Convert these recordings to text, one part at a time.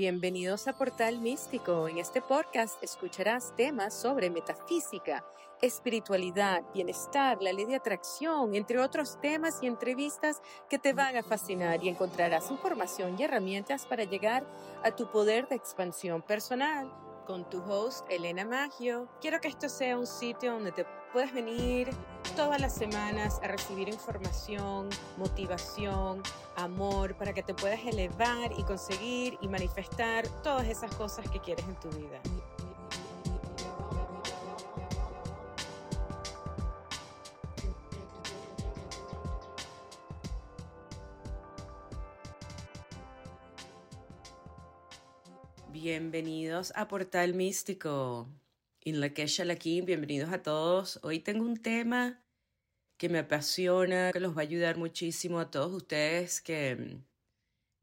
Bienvenidos a Portal Místico. En este podcast escucharás temas sobre metafísica, espiritualidad, bienestar, la ley de atracción, entre otros temas y entrevistas que te van a fascinar y encontrarás información y herramientas para llegar a tu poder de expansión personal. Con tu host, Elena Maggio. Quiero que esto sea un sitio donde te puedes venir todas las semanas a recibir información, motivación, amor, para que te puedas elevar y conseguir y manifestar todas esas cosas que quieres en tu vida. Bienvenidos a Portal Místico. Inlakesh aquí, bienvenidos a todos. Hoy tengo un tema que me apasiona, que los va a ayudar muchísimo a todos ustedes que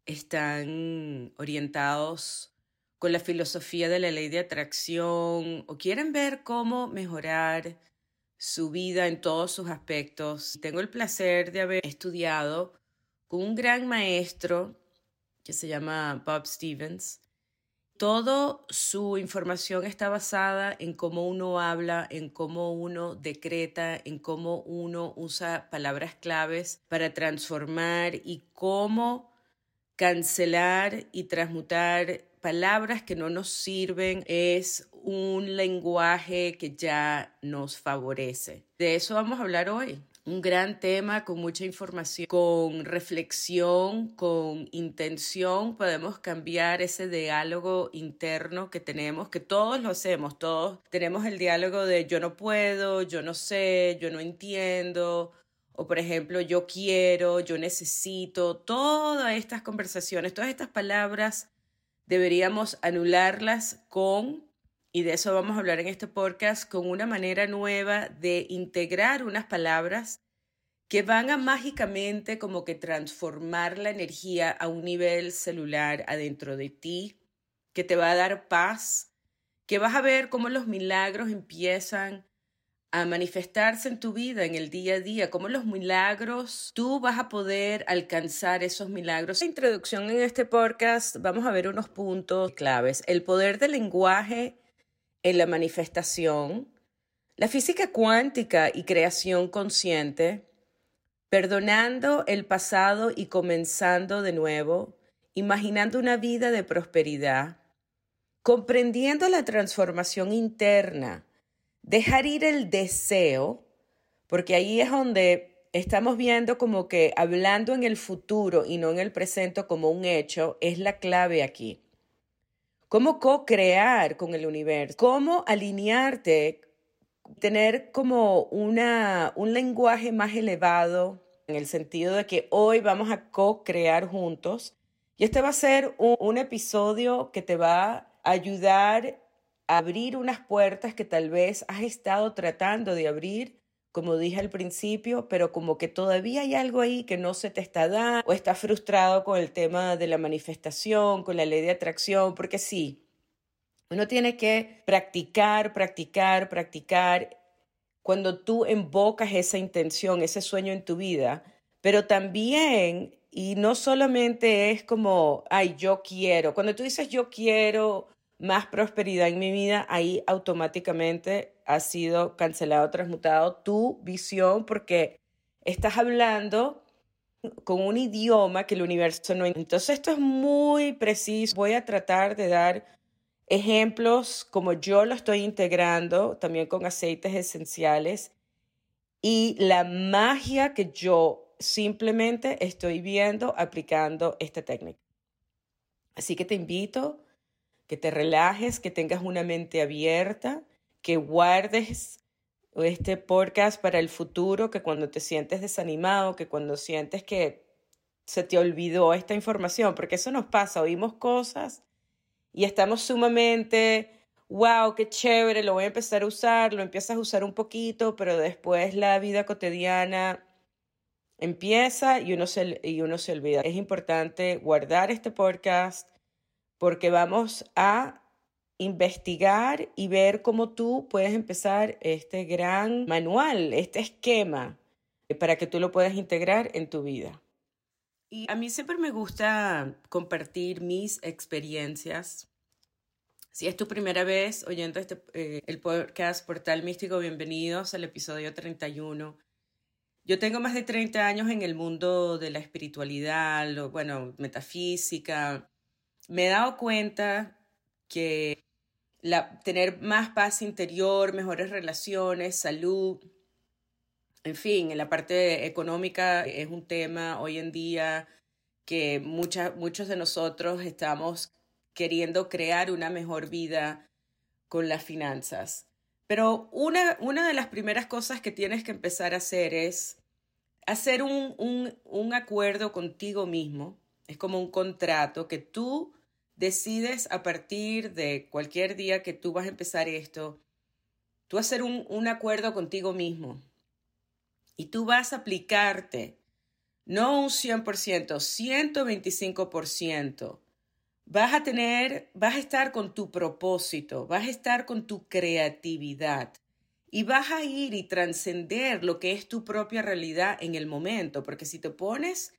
están orientados con la filosofía de la ley de atracción o quieren ver cómo mejorar su vida en todos sus aspectos. Tengo el placer de haber estudiado con un gran maestro que se llama Bob Stevens Toda su información está basada en cómo uno habla, en cómo uno decreta, en cómo uno usa palabras claves para transformar y cómo cancelar y transmutar palabras que no nos sirven es un lenguaje que ya nos favorece. De eso vamos a hablar hoy un gran tema con mucha información, con reflexión, con intención, podemos cambiar ese diálogo interno que tenemos, que todos lo hacemos, todos tenemos el diálogo de yo no puedo, yo no sé, yo no entiendo, o por ejemplo, yo quiero, yo necesito, todas estas conversaciones, todas estas palabras deberíamos anularlas con y de eso vamos a hablar en este podcast con una manera nueva de integrar unas palabras que van a mágicamente como que transformar la energía a un nivel celular adentro de ti, que te va a dar paz, que vas a ver cómo los milagros empiezan a manifestarse en tu vida, en el día a día, cómo los milagros, tú vas a poder alcanzar esos milagros. En introducción en este podcast vamos a ver unos puntos claves. El poder del lenguaje en la manifestación, la física cuántica y creación consciente, perdonando el pasado y comenzando de nuevo, imaginando una vida de prosperidad, comprendiendo la transformación interna, dejar ir el deseo, porque ahí es donde estamos viendo como que hablando en el futuro y no en el presente como un hecho, es la clave aquí cómo co-crear con el universo, cómo alinearte, tener como una, un lenguaje más elevado en el sentido de que hoy vamos a co-crear juntos. Y este va a ser un, un episodio que te va a ayudar a abrir unas puertas que tal vez has estado tratando de abrir como dije al principio, pero como que todavía hay algo ahí que no se te está dando o estás frustrado con el tema de la manifestación, con la ley de atracción, porque sí, uno tiene que practicar, practicar, practicar cuando tú invocas esa intención, ese sueño en tu vida, pero también, y no solamente es como, ay, yo quiero, cuando tú dices yo quiero, más prosperidad en mi vida, ahí automáticamente ha sido cancelado, transmutado tu visión porque estás hablando con un idioma que el universo no... Entonces esto es muy preciso. Voy a tratar de dar ejemplos como yo lo estoy integrando, también con aceites esenciales y la magia que yo simplemente estoy viendo aplicando esta técnica. Así que te invito que te relajes, que tengas una mente abierta, que guardes este podcast para el futuro, que cuando te sientes desanimado, que cuando sientes que se te olvidó esta información, porque eso nos pasa, oímos cosas y estamos sumamente, wow, qué chévere, lo voy a empezar a usar, lo empiezas a usar un poquito, pero después la vida cotidiana empieza y uno se, y uno se olvida. Es importante guardar este podcast porque vamos a investigar y ver cómo tú puedes empezar este gran manual, este esquema, para que tú lo puedas integrar en tu vida. Y a mí siempre me gusta compartir mis experiencias. Si es tu primera vez oyendo este, eh, el podcast Portal Místico, bienvenidos al episodio 31. Yo tengo más de 30 años en el mundo de la espiritualidad, lo, bueno, metafísica. Me he dado cuenta que tener más paz interior, mejores relaciones, salud, en fin, en la parte económica es un tema hoy en día que muchos de nosotros estamos queriendo crear una mejor vida con las finanzas. Pero una, una de las primeras cosas que tienes que empezar a hacer es hacer un, un, un acuerdo contigo mismo. Es como un contrato que tú decides a partir de cualquier día que tú vas a empezar esto, tú hacer un, un acuerdo contigo mismo y tú vas a aplicarte, no un 100%, 125%. Vas a tener, vas a estar con tu propósito, vas a estar con tu creatividad y vas a ir y trascender lo que es tu propia realidad en el momento, porque si te pones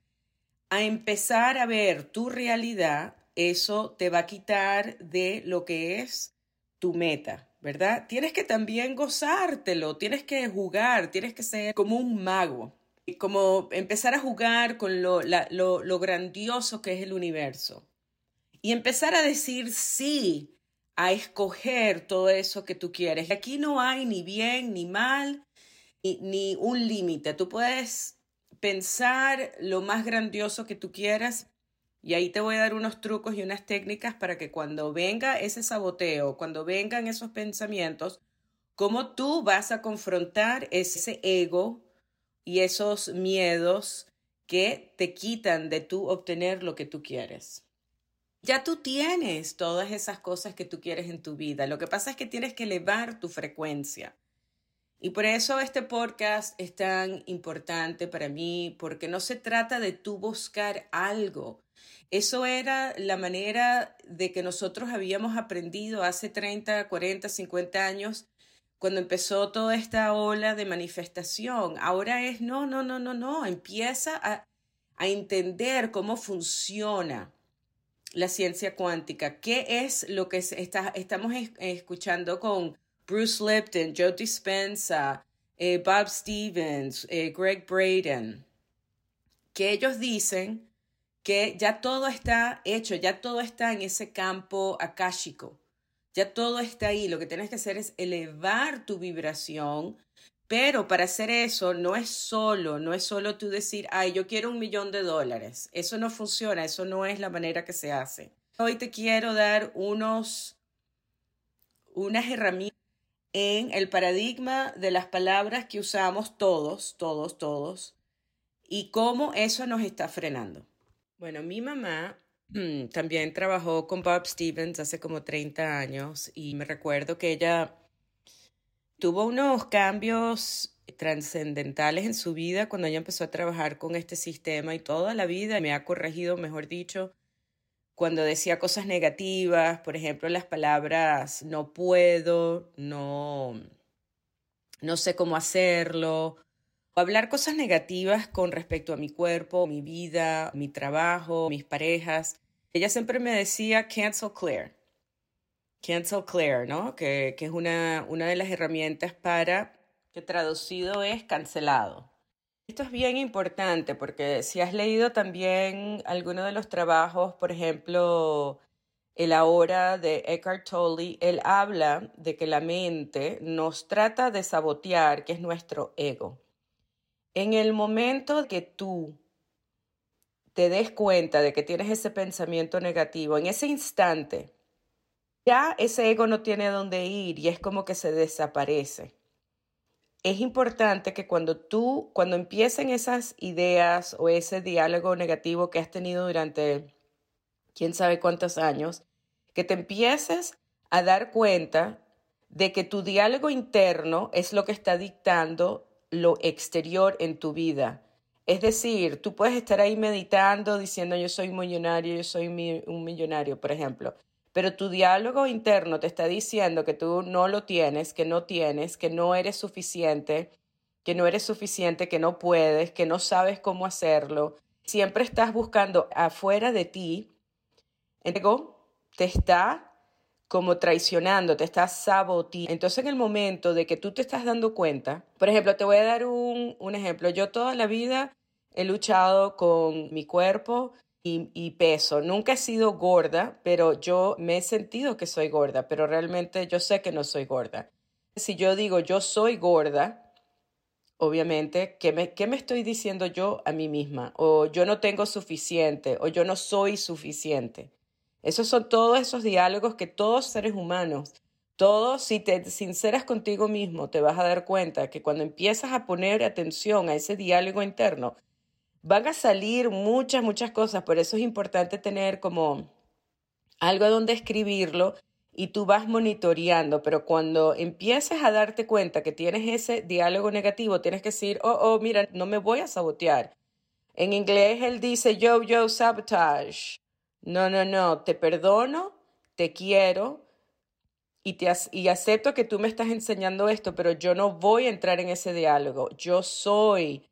a empezar a ver tu realidad, eso te va a quitar de lo que es tu meta. ¿verdad? Tienes que también gozártelo, tienes que jugar, tienes que ser como un mago, como empezar a jugar con lo, lo, grandioso que es el universo y empezar a decir sí, a escoger todo eso que tú quieres. Aquí no hay ni bien ni mal, ni un límite. Tú puedes pensar lo más grandioso que tú quieras y ahí te voy a dar unos trucos y unas técnicas para que cuando venga ese saboteo, cuando vengan esos pensamientos, cómo tú vas a confrontar ese ego y esos miedos que te quitan de tú obtener lo que tú quieres. Ya tú tienes todas esas cosas que tú quieres en tu vida. Lo que pasa es que tienes que elevar tu frecuencia. Y por eso este podcast es tan importante para mí, porque no se trata de tú buscar algo, eso era la manera de que nosotros habíamos aprendido hace 30, 40, 50 años cuando empezó toda esta ola de manifestación. Ahora es, no, no, no, no, no, empieza a, a entender cómo funciona la ciencia cuántica, qué es lo que estamos escuchando con Bruce Lipton, Joe Dispenza, eh, Bob Stevens, eh, Greg Braden, que ellos dicen que ya todo está hecho, ya todo está en ese campo akáshico, ya todo está ahí. Lo que tienes que hacer es elevar tu vibración, pero para hacer eso no es solo, no es solo tú decir, ay, yo quiero un millón de dólares. Eso no funciona, eso no es la manera que se hace. Hoy te quiero dar unos, unas herramientas en el paradigma de las palabras que usamos todos, todos, todos, y cómo eso nos está frenando. Bueno, mi mamá mm, también trabajó con Bob Stevens hace como 30 años y me recuerdo que ella tuvo unos cambios trascendentales en su vida cuando ella empezó a trabajar con este sistema y toda la vida me ha corregido, mejor dicho, cuando decía cosas negativas, por ejemplo, las palabras no puedo, no, no sé cómo hacerlo, hablar cosas negativas con respecto a mi cuerpo, mi vida, mi trabajo, mis parejas. Ella siempre me decía cancel clear. Cancel Clear, ¿no? Que, que es una, una de las herramientas para, que traducido es cancelado. Esto es bien importante porque si has leído también alguno de los trabajos, por ejemplo, el ahora de Eckhart Tolle, él habla de que la mente nos trata de sabotear, que es nuestro ego. En el momento que tú te des cuenta de que tienes ese pensamiento negativo, en ese instante, ya ese ego no tiene dónde ir y es como que se desaparece. Es importante que cuando tú, cuando empiecen esas ideas o ese diálogo negativo que has tenido durante quién sabe cuántos años, que te empieces a dar cuenta de que tu diálogo interno es lo que está dictando lo exterior en tu vida. Es decir, tú puedes estar ahí meditando diciendo yo soy millonario, yo soy un millonario, por ejemplo pero tu diálogo interno te está diciendo que tú no lo tienes, que no tienes, que no eres suficiente, que no eres suficiente, que no puedes, que no sabes cómo hacerlo. Siempre estás buscando afuera de ti. Ego te está como traicionando, te está saboteando. Entonces en el momento de que tú te estás dando cuenta, por ejemplo, te voy a dar un, un ejemplo. Yo toda la vida he luchado con mi cuerpo, y, peso. Nunca he sido gorda, pero yo me he sentido que soy gorda, pero realmente yo sé que no soy gorda. Si yo digo yo soy gorda, obviamente, ¿qué me, ¿qué me estoy diciendo yo a mí misma? O yo no tengo suficiente, o yo no soy suficiente. Esos son todos esos diálogos que todos seres humanos, todos, si te sinceras contigo mismo, te vas a dar cuenta que cuando empiezas a poner atención a ese diálogo interno, van a salir muchas, muchas cosas, por eso es importante tener como algo donde escribirlo y tú vas monitoreando, pero cuando empieces a darte cuenta que tienes ese diálogo negativo, tienes que decir, oh, oh, mira, no me voy a sabotear. En inglés él dice, yo, yo, sabotage. No, no, no, te perdono, te quiero y, te, y acepto que tú me estás enseñando esto, pero yo no voy a entrar en ese diálogo. Yo soy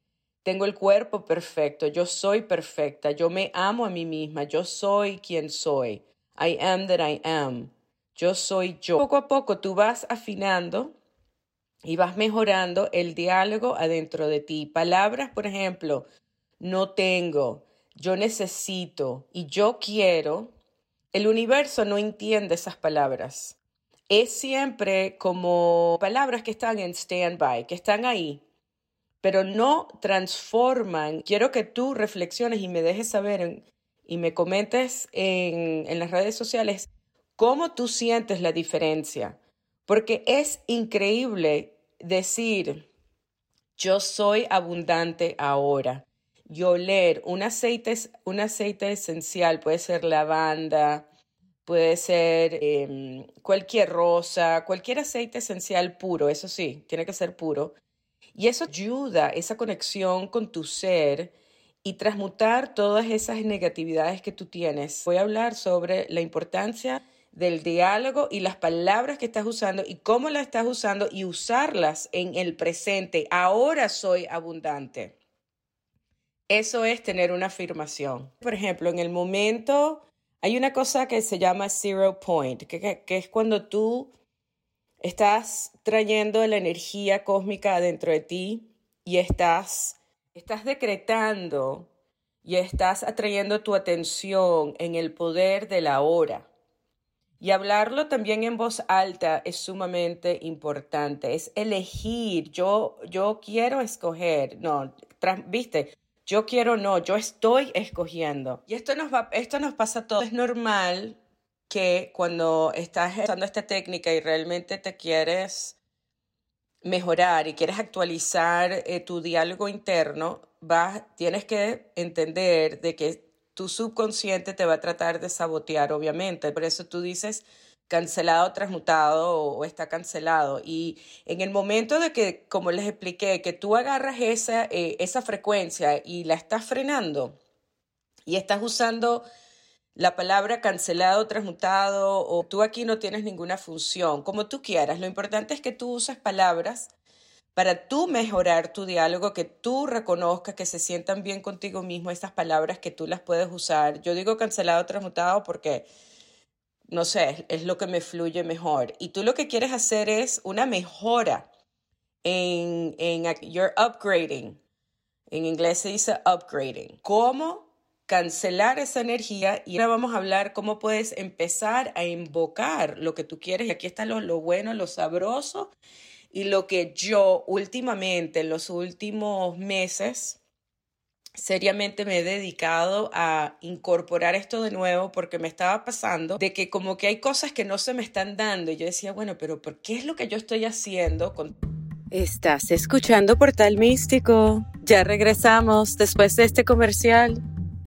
tengo el cuerpo perfecto, yo soy perfecta, yo me amo a mí misma, yo soy quien soy. I am that I am. Yo soy yo. Poco a poco tú vas afinando y vas mejorando el diálogo adentro de ti. Palabras, por ejemplo, no tengo, yo necesito y yo quiero. El universo no entiende esas palabras. Es siempre como palabras que están en stand-by, que están ahí, pero no transforman. Quiero que tú reflexiones y me dejes saber y me comentes en, en las redes sociales cómo tú sientes la diferencia. Porque es increíble decir, yo soy abundante ahora. Y oler un aceite, un aceite esencial, puede ser lavanda, puede ser em, cualquier rosa, cualquier aceite esencial puro, eso sí, tiene que ser puro y eso ayuda, esa conexión con tu ser y transmutar todas esas negatividades que tú tienes. Voy a hablar sobre la importancia del diálogo y las palabras que estás usando y cómo las estás usando y usarlas en el presente. Ahora soy abundante. Eso es tener una afirmación. Por ejemplo, en el momento hay una cosa que se llama zero point, que, es cuando tú Estás trayendo la energía cósmica dentro de ti y estás, estás decretando y estás atrayendo tu atención en el poder de la hora. Y hablarlo también en voz alta es sumamente importante. Es elegir. Yo, yo quiero escoger. No, viste, yo quiero no, yo estoy escogiendo. Y esto nos va, esto nos pasa a todos. Es normal que cuando estás usando esta técnica y realmente te quieres mejorar y quieres actualizar eh, tu diálogo interno, vas, tienes que entender de que tu subconsciente te va a tratar de sabotear, obviamente. Por eso tú dices cancelado, transmutado o, está cancelado. Y en el momento de que, como les expliqué, que tú agarras esa, eh, esa frecuencia y la estás frenando y estás usando la palabra cancelado, transmutado o tú aquí no tienes ninguna función, como tú quieras. Lo importante es que tú uses palabras para tú mejorar tu diálogo, que tú reconozcas que se sientan bien contigo mismo estas palabras que tú las puedes usar. Yo digo cancelado, transmutado porque no sé, es lo que me fluye mejor. Y tú lo que quieres hacer es una mejora en, en your upgrading. En inglés se dice upgrading. ¿Cómo cancelar esa energía? Y ahora vamos a hablar cómo puedes empezar a invocar lo que tú quieres. Y aquí está lo, lo bueno, lo sabroso y lo que yo últimamente, en los últimos meses, seriamente me he dedicado a incorporar esto de nuevo porque me estaba pasando de que como que hay cosas que no se me están dando y yo decía, bueno, pero ¿por qué es lo que yo estoy haciendo con... Estás escuchando Portal Místico. Ya regresamos después de este comercial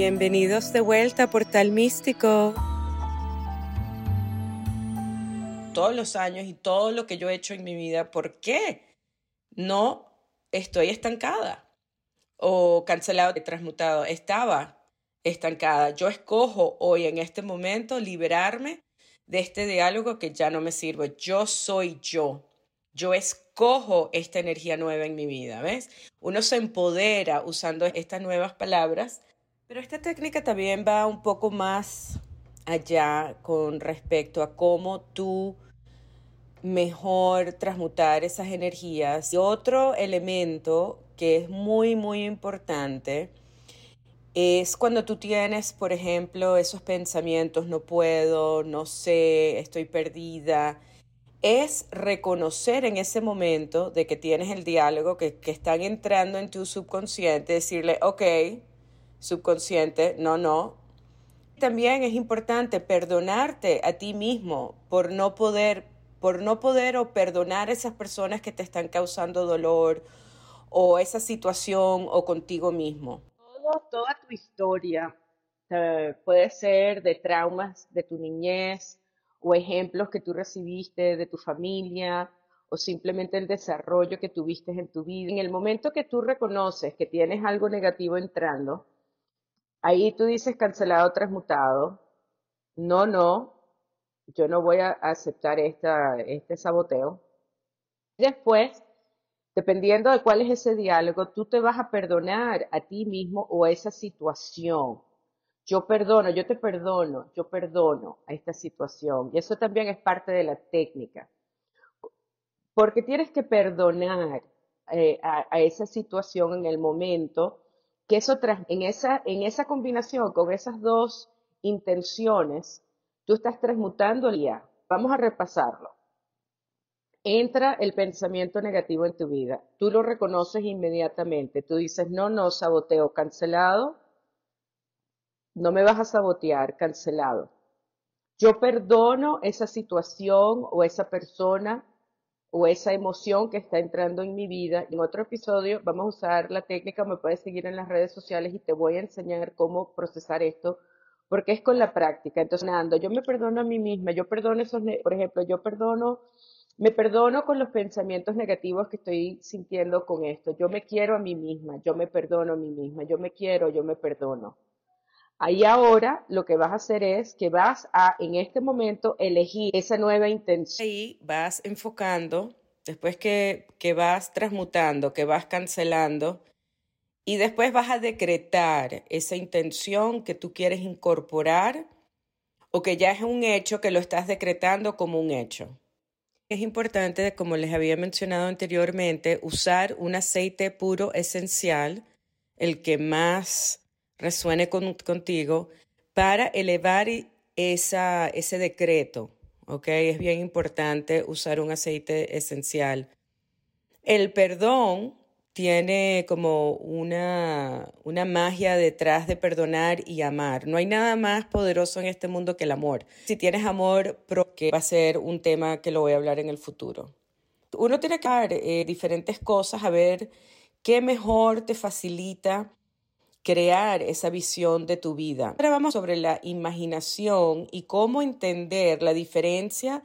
Bienvenidos de vuelta a Portal Místico. Todos los años y todo lo que yo he hecho en mi vida, ¿por qué no estoy estancada? O cancelado, transmutado. Estaba estancada. Yo escojo hoy, en este momento, liberarme de este diálogo que ya no me sirve. Yo soy yo. Yo escojo esta energía nueva en mi vida, ¿ves? Uno se empodera usando estas nuevas palabras pero esta técnica también va un poco más allá con respecto a cómo tú mejor transmutar esas energías. Otro elemento que es muy, muy importante es cuando tú tienes, por ejemplo, esos pensamientos, no puedo, no sé, estoy perdida. Es reconocer en ese momento de que tienes el diálogo, que, que están entrando en tu subconsciente, decirle, ok, subconsciente, no, no. También es importante perdonarte a ti mismo por no poder, por no poder o perdonar a esas personas que te están causando dolor o esa situación o contigo mismo. toda tu historia eh, puede ser de traumas de tu niñez o ejemplos que tú recibiste de tu familia o simplemente el desarrollo que tuviste en tu vida. En el momento que tú reconoces que tienes algo negativo entrando, Ahí tú dices cancelado, transmutado. No, no, yo no voy a aceptar esta, este saboteo. Después, dependiendo de cuál es ese diálogo, tú te vas a perdonar a ti mismo o a esa situación. Yo perdono, yo te perdono, yo perdono a esta situación. Y eso también es parte de la técnica. Porque tienes que perdonar eh, a esa situación en el momento que eso en esa, en esa combinación con esas dos intenciones, tú estás transmutando el día. Vamos a repasarlo. Entra el pensamiento negativo en tu vida. Tú lo reconoces inmediatamente. Tú dices, no, no, saboteo, cancelado. No me vas a sabotear, cancelado. Yo perdono esa situación o esa persona o esa emoción que está entrando en mi vida. En otro episodio vamos a usar la técnica, me puedes seguir en las redes sociales y te voy a enseñar cómo procesar esto, porque es con la práctica. Entonces, Nando, yo me perdono a mí misma, yo perdono esos, por ejemplo, yo perdono, me perdono con los pensamientos negativos que estoy sintiendo con esto. Yo me quiero a mí misma, yo me perdono a mí misma, yo me quiero, yo me perdono. Ahí ahora lo que vas a hacer es que vas a, en este momento, elegir esa nueva intención. Ahí vas enfocando, después que, que vas transmutando, que vas cancelando, y después vas a decretar esa intención que tú quieres incorporar o que ya es un hecho que lo estás decretando como un hecho. Es importante, como les había mencionado anteriormente, usar un aceite puro esencial, el que más resuene contigo, para elevar ese decreto. ¿ok? Es bien importante usar un aceite esencial. El perdón tiene como una, una magia detrás de perdonar y amar. No hay nada más poderoso en este mundo que el amor. Si tienes amor, que va a ser un tema que lo voy a hablar en el futuro. Uno tiene que ver eh, diferentes cosas a ver qué mejor te facilita crear esa visión de tu vida. Ahora vamos sobre la imaginación y cómo entender la diferencia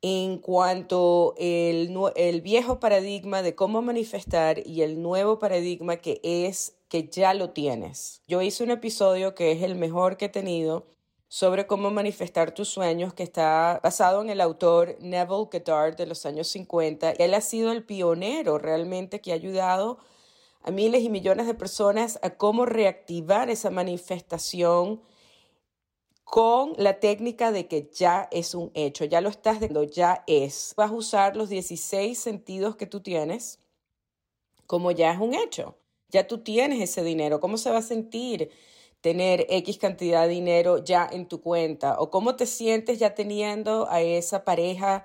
en cuanto el, el viejo paradigma de cómo manifestar y el nuevo paradigma que es que ya lo tienes. Yo hice un episodio que es el mejor que he tenido sobre cómo manifestar tus sueños, que está basado en el autor Neville Goddard de los años 50. Él ha sido el pionero realmente que ha ayudado a miles y millones de personas a cómo reactivar esa manifestación con la técnica de que ya es un hecho, ya lo estás diciendo, ya es. Vas a usar los 16 sentidos que tú tienes como ya es un hecho. Ya tú tienes ese dinero. ¿Cómo se va a sentir tener X cantidad de dinero ya en tu cuenta? ¿O cómo te sientes ya teniendo a esa pareja?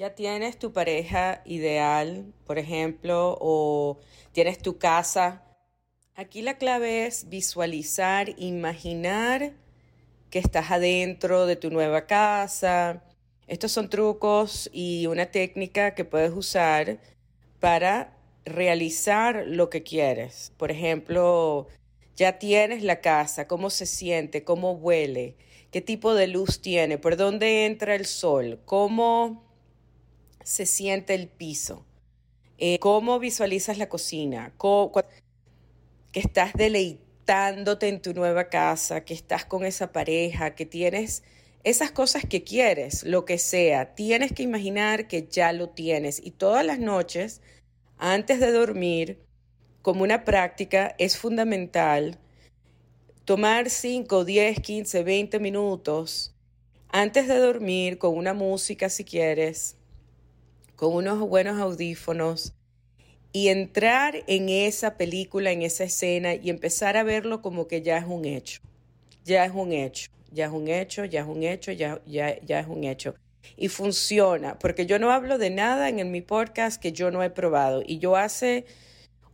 Ya tienes tu pareja ideal, por ejemplo, o tienes tu casa. Aquí la clave es visualizar, imaginar que estás adentro de tu nueva casa. Estos son trucos y una técnica que puedes usar para realizar lo que quieres. Por ejemplo, ya tienes la casa, cómo se siente, cómo huele, qué tipo de luz tiene, por dónde entra el sol, cómo se siente el piso, eh, cómo visualizas la cocina, que estás deleitado en tu nueva casa, que estás con esa pareja, que tienes esas cosas que quieres, lo que sea, tienes que imaginar que ya lo tienes. Y todas las noches, antes de dormir, como una práctica, es fundamental tomar 5, 10, 15, 20 minutos antes de dormir con una música si quieres, con unos buenos audífonos y entrar en esa película, en esa escena y empezar a verlo como que ya es un hecho. Ya es un hecho, ya es un hecho, ya es un hecho, ya, ya, ya es un hecho. Y funciona, porque yo no hablo de nada en mi podcast que yo no he probado. Y yo hace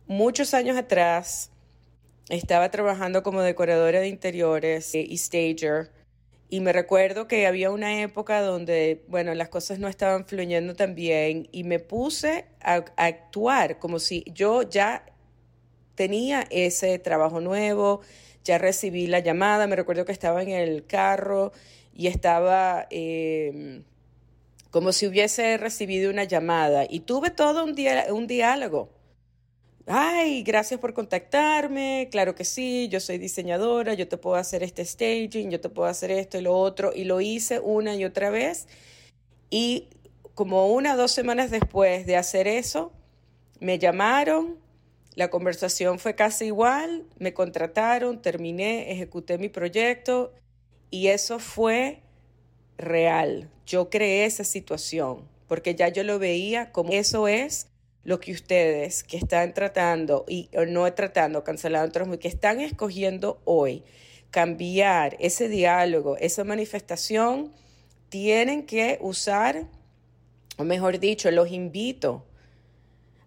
muchos años atrás estaba trabajando como decoradora de interiores y stager y me recuerdo que había una época donde, bueno, las cosas no estaban fluyendo tan bien y me puse a, actuar como si yo ya tenía ese trabajo nuevo, ya recibí la llamada, me recuerdo que estaba en el carro y estaba em, como si hubiese recibido una llamada y tuve todo un, un diálogo ay, gracias por contactarme, claro que sí, yo soy diseñadora, yo te puedo hacer este staging, yo te puedo hacer esto y lo otro, y lo hice una y otra vez. Y como una o dos semanas después de hacer eso, me llamaron, la conversación fue casi igual, me contrataron, terminé, ejecuté mi proyecto y eso fue real. Yo creé esa situación porque ya yo lo veía como eso es lo que ustedes que están tratando y o no tratando, cancelando, que están escogiendo hoy cambiar ese diálogo, esa manifestación, tienen que usar, o mejor dicho, los invito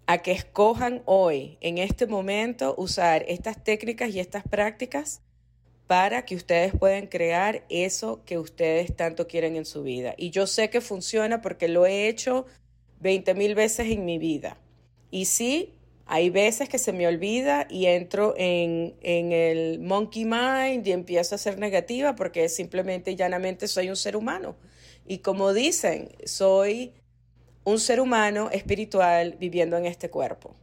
a que escojan hoy, en este momento, usar estas técnicas y estas prácticas para que ustedes puedan crear eso que ustedes tanto quieren en su vida. Y yo sé que funciona porque lo he hecho 20 mil veces en mi vida. Y sí, hay veces que se me olvida y entro en, el monkey mind y empiezo a ser negativa porque simplemente y llanamente soy un ser humano. Y como dicen, soy un ser humano espiritual viviendo en este cuerpo.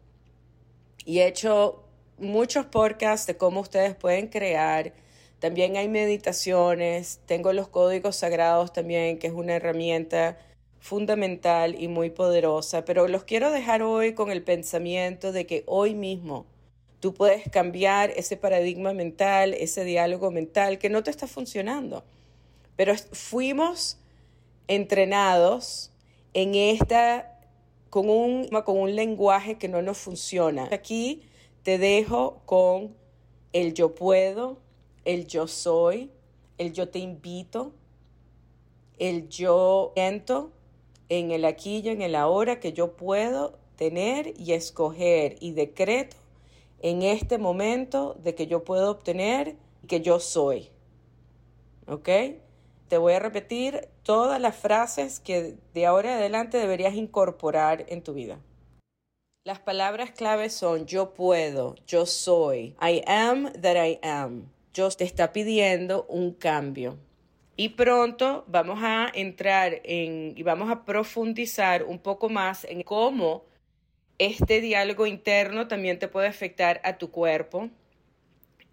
Y he hecho muchos podcasts de cómo ustedes pueden crear. También hay meditaciones, tengo los códigos sagrados también, que es una herramienta fundamental y muy poderosa, pero los quiero dejar hoy con el pensamiento de que hoy mismo tú puedes cambiar ese paradigma mental, ese diálogo mental que no te está funcionando. Pero fuimos entrenados en esta, con un, con un lenguaje que no nos funciona. Aquí te dejo con el yo puedo, el yo soy, el yo te invito, el yo siento en el aquí y en el ahora que yo puedo tener y escoger y decreto en este momento de que yo puedo obtener que yo soy. ¿Ok? Te voy a repetir todas las frases que de ahora en adelante deberías incorporar en tu vida. Las palabras claves son yo puedo, yo soy, I am that I am. Yo te está pidiendo un cambio. Y pronto vamos a entrar en y vamos a profundizar un poco más en cómo este diálogo interno también te puede afectar a tu cuerpo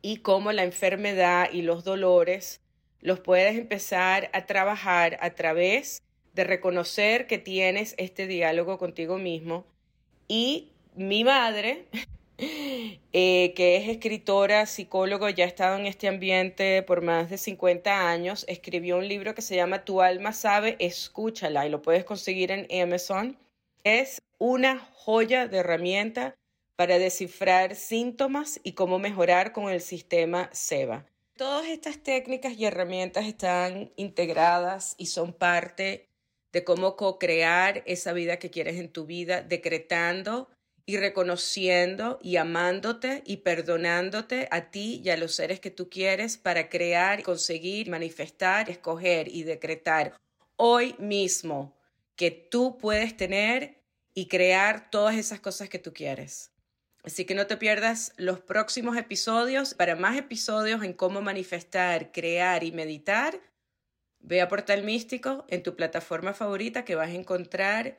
y cómo la enfermedad y los dolores los puedes empezar a trabajar a través de reconocer que tienes este diálogo contigo mismo. Y mi madre, eh, que es escritora, psicólogo, ya ha estado en este ambiente por más de 50 años, escribió un libro que se llama Tu alma sabe, escúchala y lo puedes conseguir en Amazon. Es una joya de herramienta para descifrar síntomas y cómo mejorar con el sistema SEBA. Todas estas técnicas y herramientas están integradas y son parte de cómo co-crear esa vida que quieres en tu vida, decretando y reconociendo y amándote y perdonándote a ti y a los seres que tú quieres para crear, conseguir, manifestar, escoger y decretar hoy mismo que tú puedes tener y crear todas esas cosas que tú quieres. Así que no te pierdas los próximos episodios. Para más episodios en cómo manifestar, crear y meditar, ve a Portal Místico en tu plataforma favorita que vas a encontrar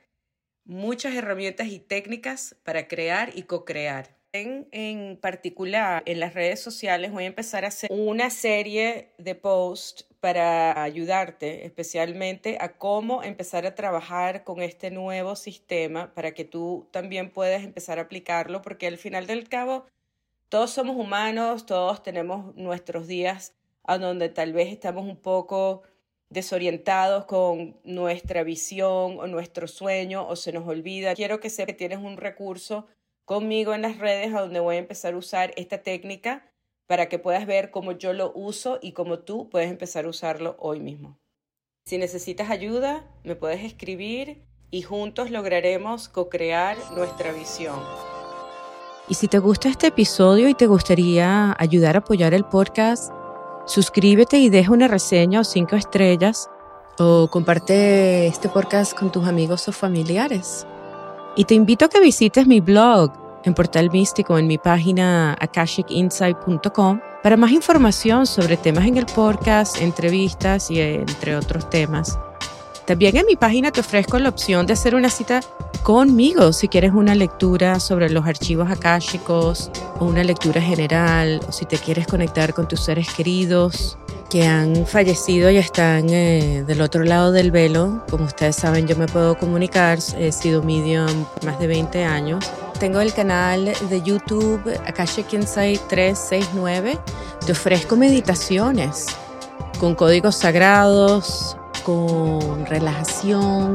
muchas herramientas y técnicas para crear y co-crear. En, en particular, en las redes sociales voy a empezar a hacer una serie de posts para ayudarte especialmente a cómo empezar a trabajar con este nuevo sistema para que tú también puedas empezar a aplicarlo, porque al final del cabo todos somos humanos, todos tenemos nuestros días a donde tal vez estamos un poco desorientados con nuestra visión o nuestro sueño o se nos olvida. Quiero que sepas que tienes un recurso conmigo en las redes a donde voy a empezar a usar esta técnica para que puedas ver cómo yo lo uso y cómo tú puedes empezar a usarlo hoy mismo. Si necesitas ayuda, me puedes escribir y juntos lograremos co-crear nuestra visión. Y si te gusta este episodio y te gustaría ayudar a apoyar el podcast, suscríbete y deja una reseña o cinco estrellas o comparte este podcast con tus amigos o familiares. Y te invito a que visites mi blog en Portal Místico en mi página akashicinsight.com para más información sobre temas en el podcast, entrevistas y entre otros temas. También en mi página te ofrezco la opción de hacer una cita conmigo si quieres una lectura sobre los archivos akáshicos o una lectura general o si te quieres conectar con tus seres queridos que han fallecido y están eh, del otro lado del velo. Como ustedes saben, yo me puedo comunicar, he sido medium más de 20 años tengo el canal de YouTube Akashic Insight 369. Te ofrezco meditaciones con códigos sagrados, con relajación.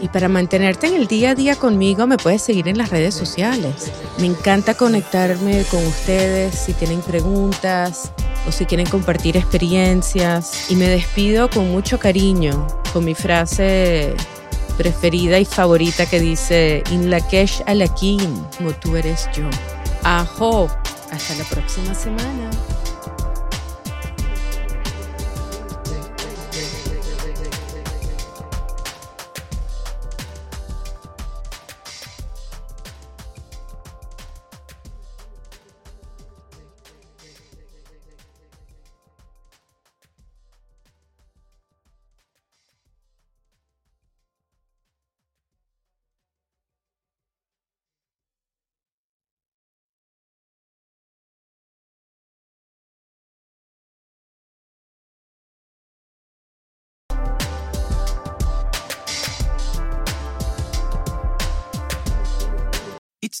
Y para mantenerte en el día a día conmigo me puedes seguir en las redes sociales. Me encanta conectarme con ustedes si tienen preguntas o si quieren compartir experiencias. Y me despido con mucho cariño con mi frase preferida y favorita que dice In Lakesh Alakin, como tú eres yo. Ajo, hasta la próxima semana.